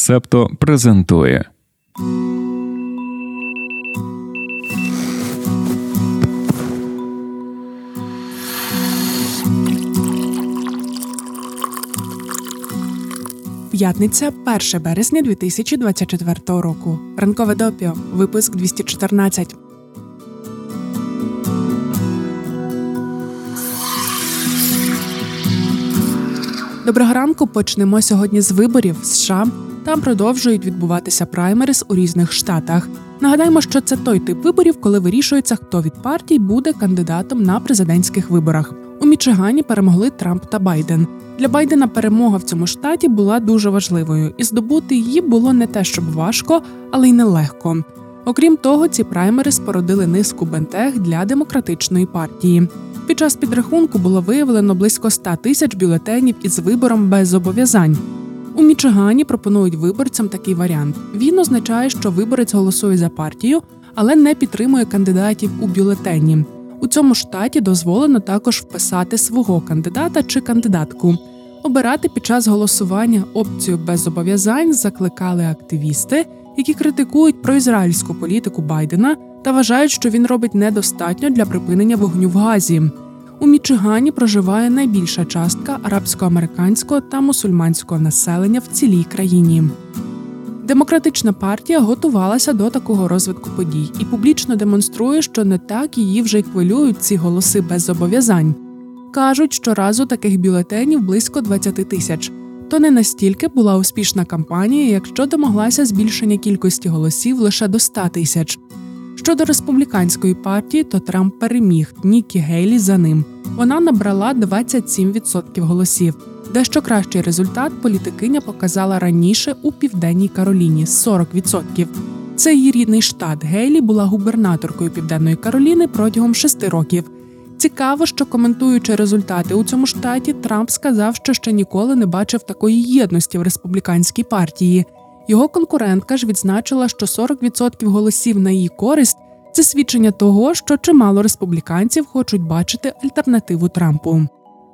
Септо презентує. П'ятниця 1 березня 2024 року. Ранкове допіо. Випуск 214. Доброго ранку. Почнемо сьогодні з виборів США. Там продовжують відбуватися праймерис у різних штатах. Нагадаємо, що це той тип виборів, коли вирішується, хто від партій буде кандидатом на президентських виборах. У Мічигані перемогли Трамп та Байден. Для Байдена перемога в цьому штаті була дуже важливою, і здобути її було не те, щоб важко, але й нелегко. Окрім того, ці праймери спородили низку бентег для демократичної партії. Під час підрахунку було виявлено близько 100 тисяч бюлетенів із вибором без зобов'язань. У Мічигані пропонують виборцям такий варіант. Він означає, що виборець голосує за партію, але не підтримує кандидатів у бюлетені. У цьому штаті дозволено також вписати свого кандидата чи кандидатку. Обирати під час голосування опцію без зобов'язань закликали активісти, які критикують проізраїльську політику Байдена та вважають, що він робить недостатньо для припинення вогню в Газі. У Мічигані проживає найбільша частка арабсько-американського та мусульманського населення в цілій країні. Демократична партія готувалася до такого розвитку подій і публічно демонструє, що не так її вже й хвилюють ці голоси без зобов'язань. Кажуть, що разу таких бюлетенів близько 20 тисяч. То не настільки була успішна кампанія, якщо домоглася збільшення кількості голосів лише до 100 тисяч. Щодо республіканської партії, то Трамп переміг Нікі Гейлі за ним. Вона набрала 27% голосів. Дещо кращий результат політикиня показала раніше у південній Кароліні 40%. Це її рідний штат Гейлі була губернаторкою Південної Кароліни протягом шести років. Цікаво, що коментуючи результати у цьому штаті, Трамп сказав, що ще ніколи не бачив такої єдності в республіканській партії. Його конкурентка ж відзначила, що 40% голосів на її користь це свідчення того, що чимало республіканців хочуть бачити альтернативу Трампу.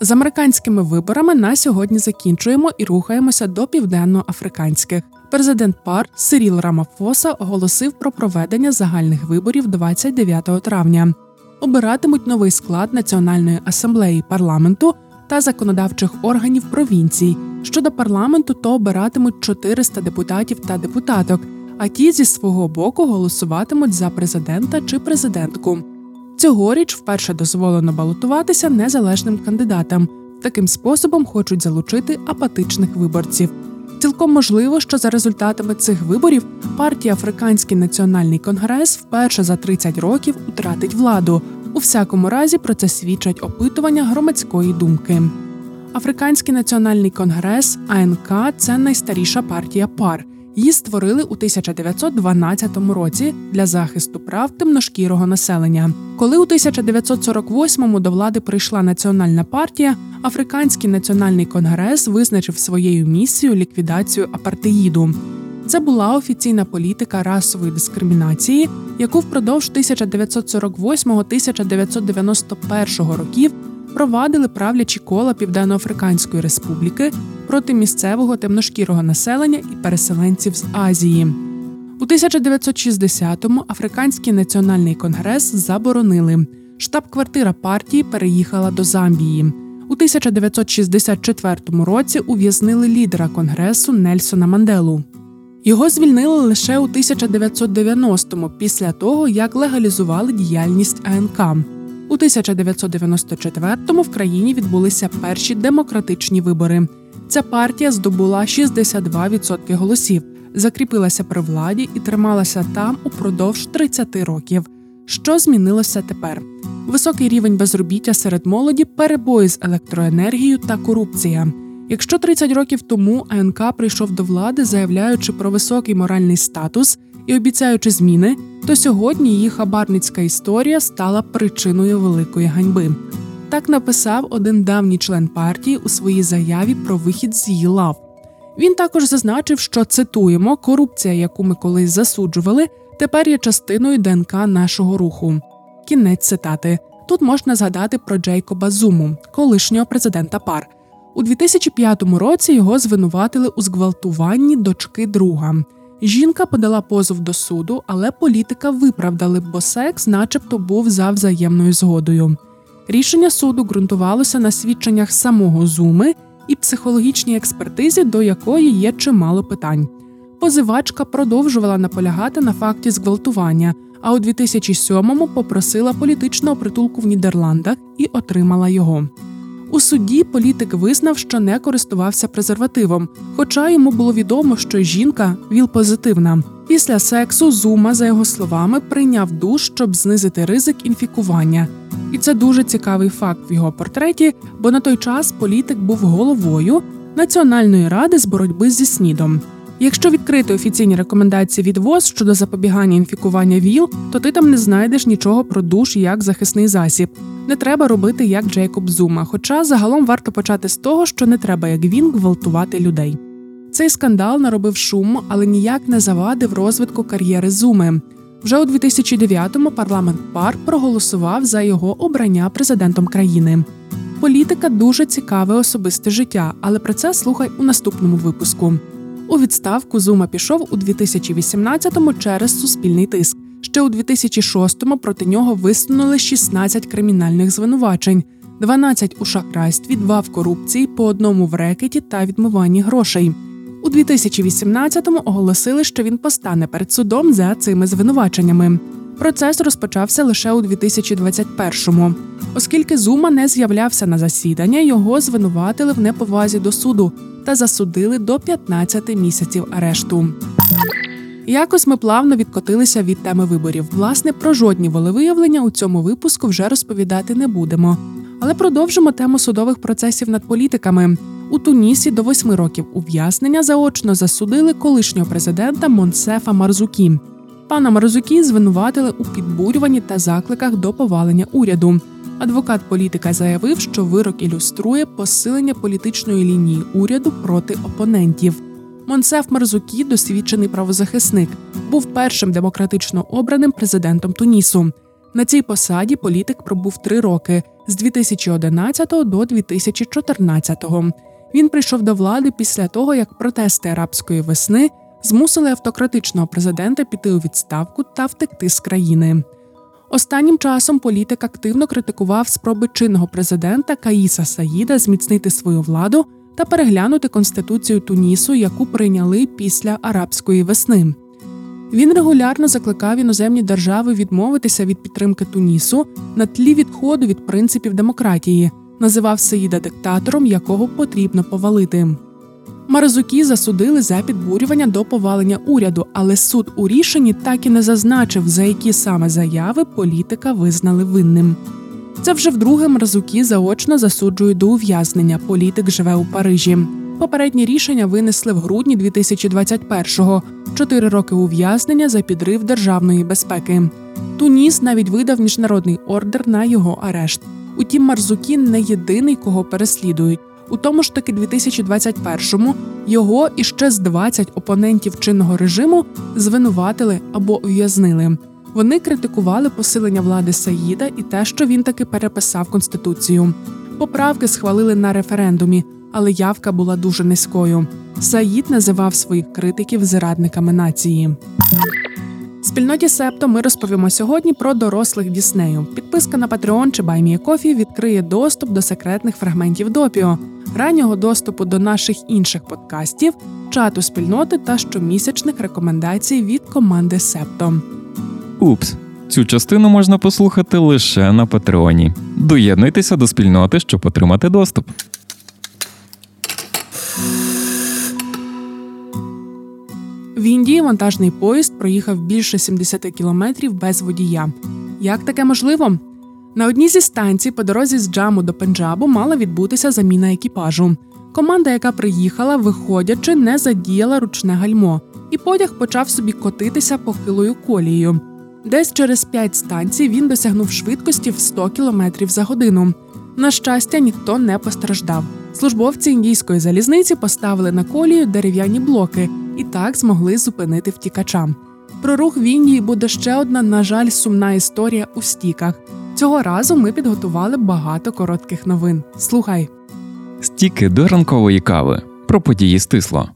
З американськими виборами на сьогодні закінчуємо і рухаємося до південно-африканських. Президент пар Сиріл Рамафоса оголосив про проведення загальних виборів 29 травня. Обиратимуть новий склад Національної асамблеї парламенту та законодавчих органів провінцій. Щодо парламенту, то обиратимуть 400 депутатів та депутаток, а ті зі свого боку голосуватимуть за президента чи президентку. Цьогоріч вперше дозволено балотуватися незалежним кандидатам. Таким способом хочуть залучити апатичних виборців. Цілком можливо, що за результатами цих виборів партія Африканський національний конгрес вперше за 30 років втратить владу. У всякому разі про це свідчать опитування громадської думки. Африканський національний конгрес АНК це найстаріша партія пар. Її створили у 1912 році для захисту прав темношкірого населення. Коли у 1948-му до влади прийшла національна партія, Африканський національний конгрес визначив своєю місією ліквідацію апартеїду. Це була офіційна політика расової дискримінації, яку впродовж 1948-1991 років провадили правлячі кола Південно-Африканської Республіки проти місцевого темношкірого населення і переселенців з Азії. У 1960-му Африканський національний конгрес заборонили. Штаб-квартира партії переїхала до Замбії. У 1964 році ув'язнили лідера конгресу Нельсона Манделу. Його звільнили лише у 1990-му, після того як легалізували діяльність АНК. У 1994-му в країні відбулися перші демократичні вибори. Ця партія здобула 62% голосів, закріпилася при владі і трималася там упродовж 30 років. Що змінилося тепер? Високий рівень безробіття серед молоді, перебої з електроенергією та корупція. Якщо 30 років тому АНК прийшов до влади, заявляючи про високий моральний статус і обіцяючи зміни, то сьогодні її хабарницька історія стала причиною великої ганьби. Так написав один давній член партії у своїй заяві про вихід з її лав. Він також зазначив, що цитуємо корупція, яку ми колись засуджували, тепер є частиною ДНК нашого руху. Кінець цитати. Тут можна згадати про Джейкоба Зуму, колишнього президента пар. У 2005 році його звинуватили у зґвалтуванні дочки друга. Жінка подала позов до суду, але політика виправдали, бо секс, начебто, був за взаємною згодою. Рішення суду ґрунтувалося на свідченнях самого Зуми і психологічній експертизі, до якої є чимало питань. Позивачка продовжувала наполягати на факті зґвалтування, а у 2007-му попросила політичного притулку в Нідерландах і отримала його. У суді політик визнав, що не користувався презервативом, хоча йому було відомо, що жінка віл-позитивна. Після сексу Зума, за його словами, прийняв душ, щоб знизити ризик інфікування. І це дуже цікавий факт в його портреті, бо на той час політик був головою Національної ради з боротьби зі снідом. Якщо відкрити офіційні рекомендації від ВОЗ щодо запобігання інфікування ВІЛ, то ти там не знайдеш нічого про душ як захисний засіб. Не треба робити як Джейкоб Зума. Хоча загалом варто почати з того, що не треба, як він, гвалтувати людей. Цей скандал наробив шуму, але ніяк не завадив розвитку кар'єри Зуми. Вже у 2009-му парламент пар проголосував за його обрання президентом країни. Політика дуже цікаве особисте життя, але про це слухай у наступному випуску. У відставку Зума пішов у 2018-му через суспільний тиск. Ще у 2006-му проти нього висунули 16 кримінальних звинувачень, 12 у шахрайстві, 2 в корупції, по одному в рекеті та відмиванні грошей. У 2018-му оголосили, що він постане перед судом за цими звинуваченнями. Процес розпочався лише у 2021-му. Оскільки Зума не з'являвся на засідання, його звинуватили в неповазі до суду та засудили до 15 місяців арешту. Якось ми плавно відкотилися від теми виборів. Власне, про жодні волевиявлення у цьому випуску вже розповідати не будемо. Але продовжимо тему судових процесів над політиками. У Тунісі до восьми років ув'язнення заочно засудили колишнього президента Монсефа Марзукі. Пана Марзукі звинуватили у підбурюванні та закликах до повалення уряду. Адвокат політика заявив, що вирок ілюструє посилення політичної лінії уряду проти опонентів. Монсеф Марзукі, досвідчений правозахисник, був першим демократично обраним президентом Тунісу. На цій посаді політик пробув три роки з 2011 до 2014. Він прийшов до влади після того, як протести арабської весни змусили автократичного президента піти у відставку та втекти з країни. Останнім часом політик активно критикував спроби чинного президента Каїса Саїда зміцнити свою владу та переглянути конституцію Тунісу, яку прийняли після арабської весни. Він регулярно закликав іноземні держави відмовитися від підтримки Тунісу на тлі відходу від принципів демократії, називав Саїда диктатором, якого потрібно повалити. Маразукі засудили за підбурювання до повалення уряду, але суд у рішенні так і не зазначив, за які саме заяви політика визнали винним. Це вже вдруге Мразукі заочно засуджують до ув'язнення. Політик живе у Парижі. Попередні рішення винесли в грудні 2021-го. Чотири роки ув'язнення за підрив державної безпеки. Туніс навіть видав міжнародний ордер на його арешт. Утім, Марзукі не єдиний, кого переслідують. У тому ж таки 2021-му його і ще з 20 опонентів чинного режиму звинуватили або ув'язнили. Вони критикували посилення влади Саїда і те, що він таки переписав конституцію. Поправки схвалили на референдумі, але явка була дуже низькою. Саїд називав своїх критиків зрадниками нації. Спільноті Септо ми розповімо сьогодні про дорослих Діснею. Підписка на Patreon чи BuyMeACoffee відкриє доступ до секретних фрагментів допіо, раннього доступу до наших інших подкастів, чату спільноти та щомісячних рекомендацій від команди Септо. Упс. Цю частину можна послухати лише на Патреоні. Доєднуйтеся до спільноти, щоб отримати доступ. В Індії вантажний поїзд проїхав більше 70 кілометрів без водія. Як таке можливо? На одній зі станцій по дорозі з Джаму до Пенджабу мала відбутися заміна екіпажу. Команда, яка приїхала, виходячи, не задіяла ручне гальмо, і потяг почав собі котитися похилою колією. Десь через п'ять станцій він досягнув швидкості в 100 км за годину. На щастя, ніхто не постраждав. Службовці індійської залізниці поставили на колію дерев'яні блоки і так змогли зупинити втікача. Про рух в Індії буде ще одна, на жаль, сумна історія у стіках. Цього разу ми підготували багато коротких новин. Слухай. Стіки до ранкової кави про події стисло.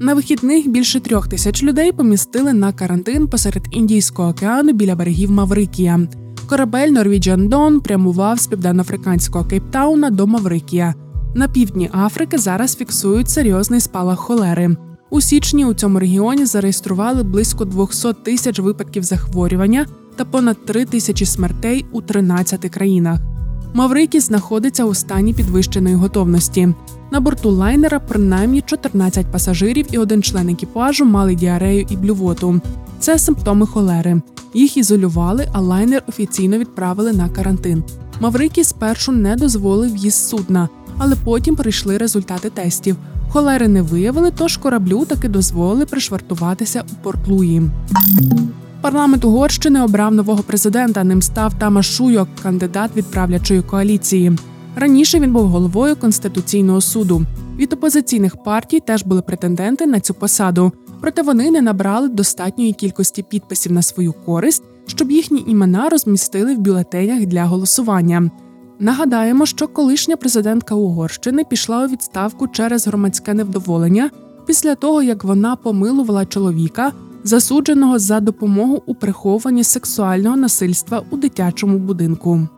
На вихідних більше трьох тисяч людей помістили на карантин посеред Індійського океану біля берегів Маврикія. Корабель Norwegian Dawn прямував з південноафриканського Кейптауна до Маврикія. На півдні Африки зараз фіксують серйозний спалах холери. У січні у цьому регіоні зареєстрували близько 200 тисяч випадків захворювання та понад 3 тисячі смертей у 13 країнах. Маврикій знаходиться у стані підвищеної готовності. На борту лайнера принаймні 14 пасажирів і один член екіпажу мали діарею і блювоту. Це симптоми холери. Їх ізолювали, а лайнер офіційно відправили на карантин. Маврикій спершу не дозволив в'їзд судна, але потім прийшли результати тестів. Холери не виявили, тож кораблю таки дозволили пришвартуватися у Порт-Луї. Парламент Угорщини обрав нового президента. Ним став Тамаш Шуйок, кандидат від правлячої коаліції. Раніше він був головою конституційного суду. Від опозиційних партій теж були претенденти на цю посаду, проте вони не набрали достатньої кількості підписів на свою користь, щоб їхні імена розмістили в бюлетенях для голосування. Нагадаємо, що колишня президентка Угорщини пішла у відставку через громадське невдоволення після того, як вона помилувала чоловіка, засудженого за допомогу у прихованні сексуального насильства у дитячому будинку.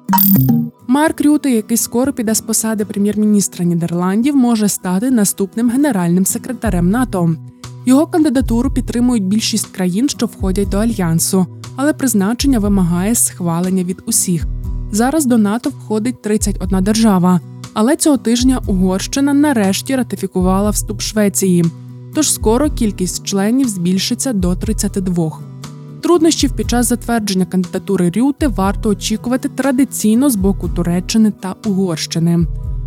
Марк Рюте, який скоро піде з посади прем'єр-міністра Нідерландів, може стати наступним генеральним секретарем НАТО. Його кандидатуру підтримують більшість країн, що входять до альянсу, але призначення вимагає схвалення від усіх. Зараз до НАТО входить 31 держава, але цього тижня Угорщина нарешті ратифікувала вступ Швеції. Тож скоро кількість членів збільшиться до 32. Труднощів під час затвердження кандидатури Рюти варто очікувати традиційно з боку Туреччини та Угорщини.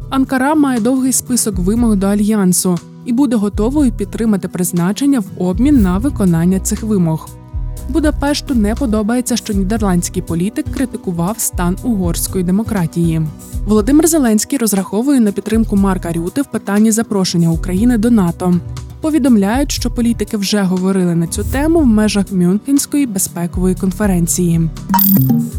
Анкара має довгий список вимог до альянсу і буде готовою підтримати призначення в обмін на виконання цих вимог. Будапешту не подобається, що нідерландський політик критикував стан угорської демократії. Володимир Зеленський розраховує на підтримку Марка Рюти в питанні запрошення України до НАТО. Повідомляють, що політики вже говорили на цю тему в межах Мюнхенської безпекової конференції.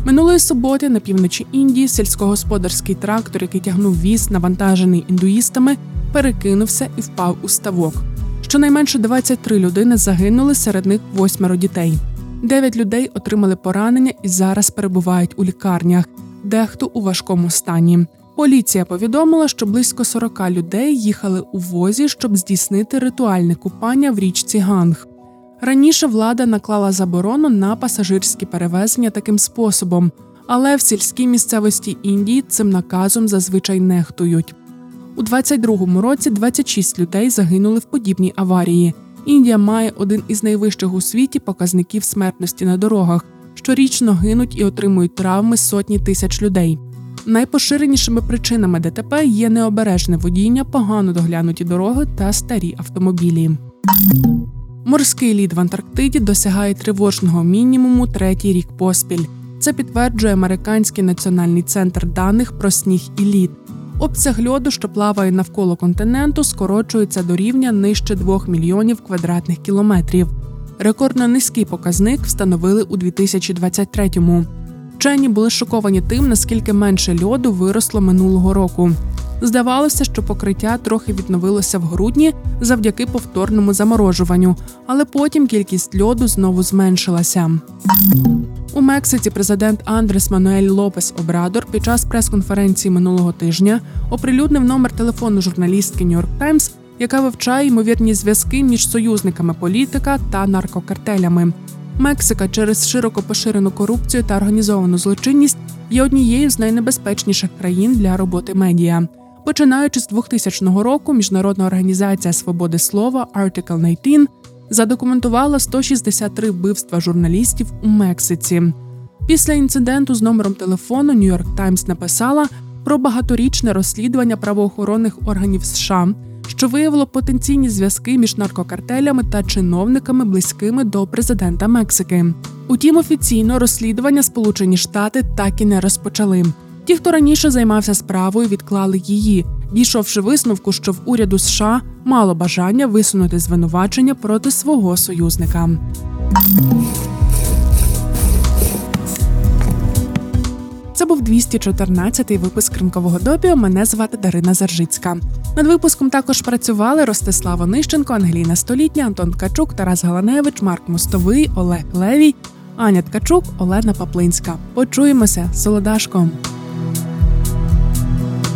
Минулої суботи на півночі Індії сільськогосподарський трактор, який тягнув віз, навантажений індуїстами, перекинувся і впав у ставок. Щонайменше 23 людини загинули, серед них восьмеро дітей. Дев'ять людей отримали поранення і зараз перебувають у лікарнях, дехто у важкому стані. Поліція повідомила, що близько 40 людей їхали у возі, щоб здійснити ритуальне купання в річці Ганг. Раніше влада наклала заборону на пасажирські перевезення таким способом, але в сільській місцевості Індії цим наказом зазвичай нехтують. У 22-му році 26 людей загинули в подібній аварії. Індія має один із найвищих у світі показників смертності на дорогах. Щорічно гинуть і отримують травми сотні тисяч людей. Найпоширенішими причинами ДТП є необережне водіння, погано доглянуті дороги та старі автомобілі. Морський лід в Антарктиді досягає тривожного мінімуму третій рік поспіль. Це підтверджує американський національний центр даних про сніг і лід. Обсяг льоду, що плаває навколо континенту, скорочується до рівня нижче 2 мільйонів квадратних кілометрів. Рекордно низький показник встановили у 2023-му. Вчені були шоковані тим, наскільки менше льоду виросло минулого року. Здавалося, що покриття трохи відновилося в грудні завдяки повторному заморожуванню, але потім кількість льоду знову зменшилася. У Мексиці президент Андрес Мануель Лопес Обрадор під час прес-конференції минулого тижня оприлюднив номер телефону журналістки Нью-Йорк Таймс, яка вивчає ймовірні зв'язки між союзниками політика та наркокартелями. Мексика через широко поширену корупцію та організовану злочинність є однією з найнебезпечніших країн для роботи медіа. Починаючи з 2000 року, міжнародна організація свободи слова Article 19 задокументувала 163 вбивства журналістів у Мексиці. Після інциденту з номером телефону York Times написала про багаторічне розслідування правоохоронних органів США, що виявило потенційні зв'язки між наркокартелями та чиновниками, близькими до президента Мексики. Утім, офіційно розслідування Сполучені Штати так і не розпочали. Ті, хто раніше займався справою, відклали її, дійшовши висновку, що в уряду США мало бажання висунути звинувачення проти свого союзника. Це був 214-й випуск ринкового допіо. Мене звати Дарина Заржицька. Над випуском також працювали Ростислав Онищенко, Ангеліна Столітня, Антон Ткачук, Тарас Галаневич, Марк Мостовий, Олег Левій, Аня Ткачук, Олена Паплинська. Почуємося Солодашком.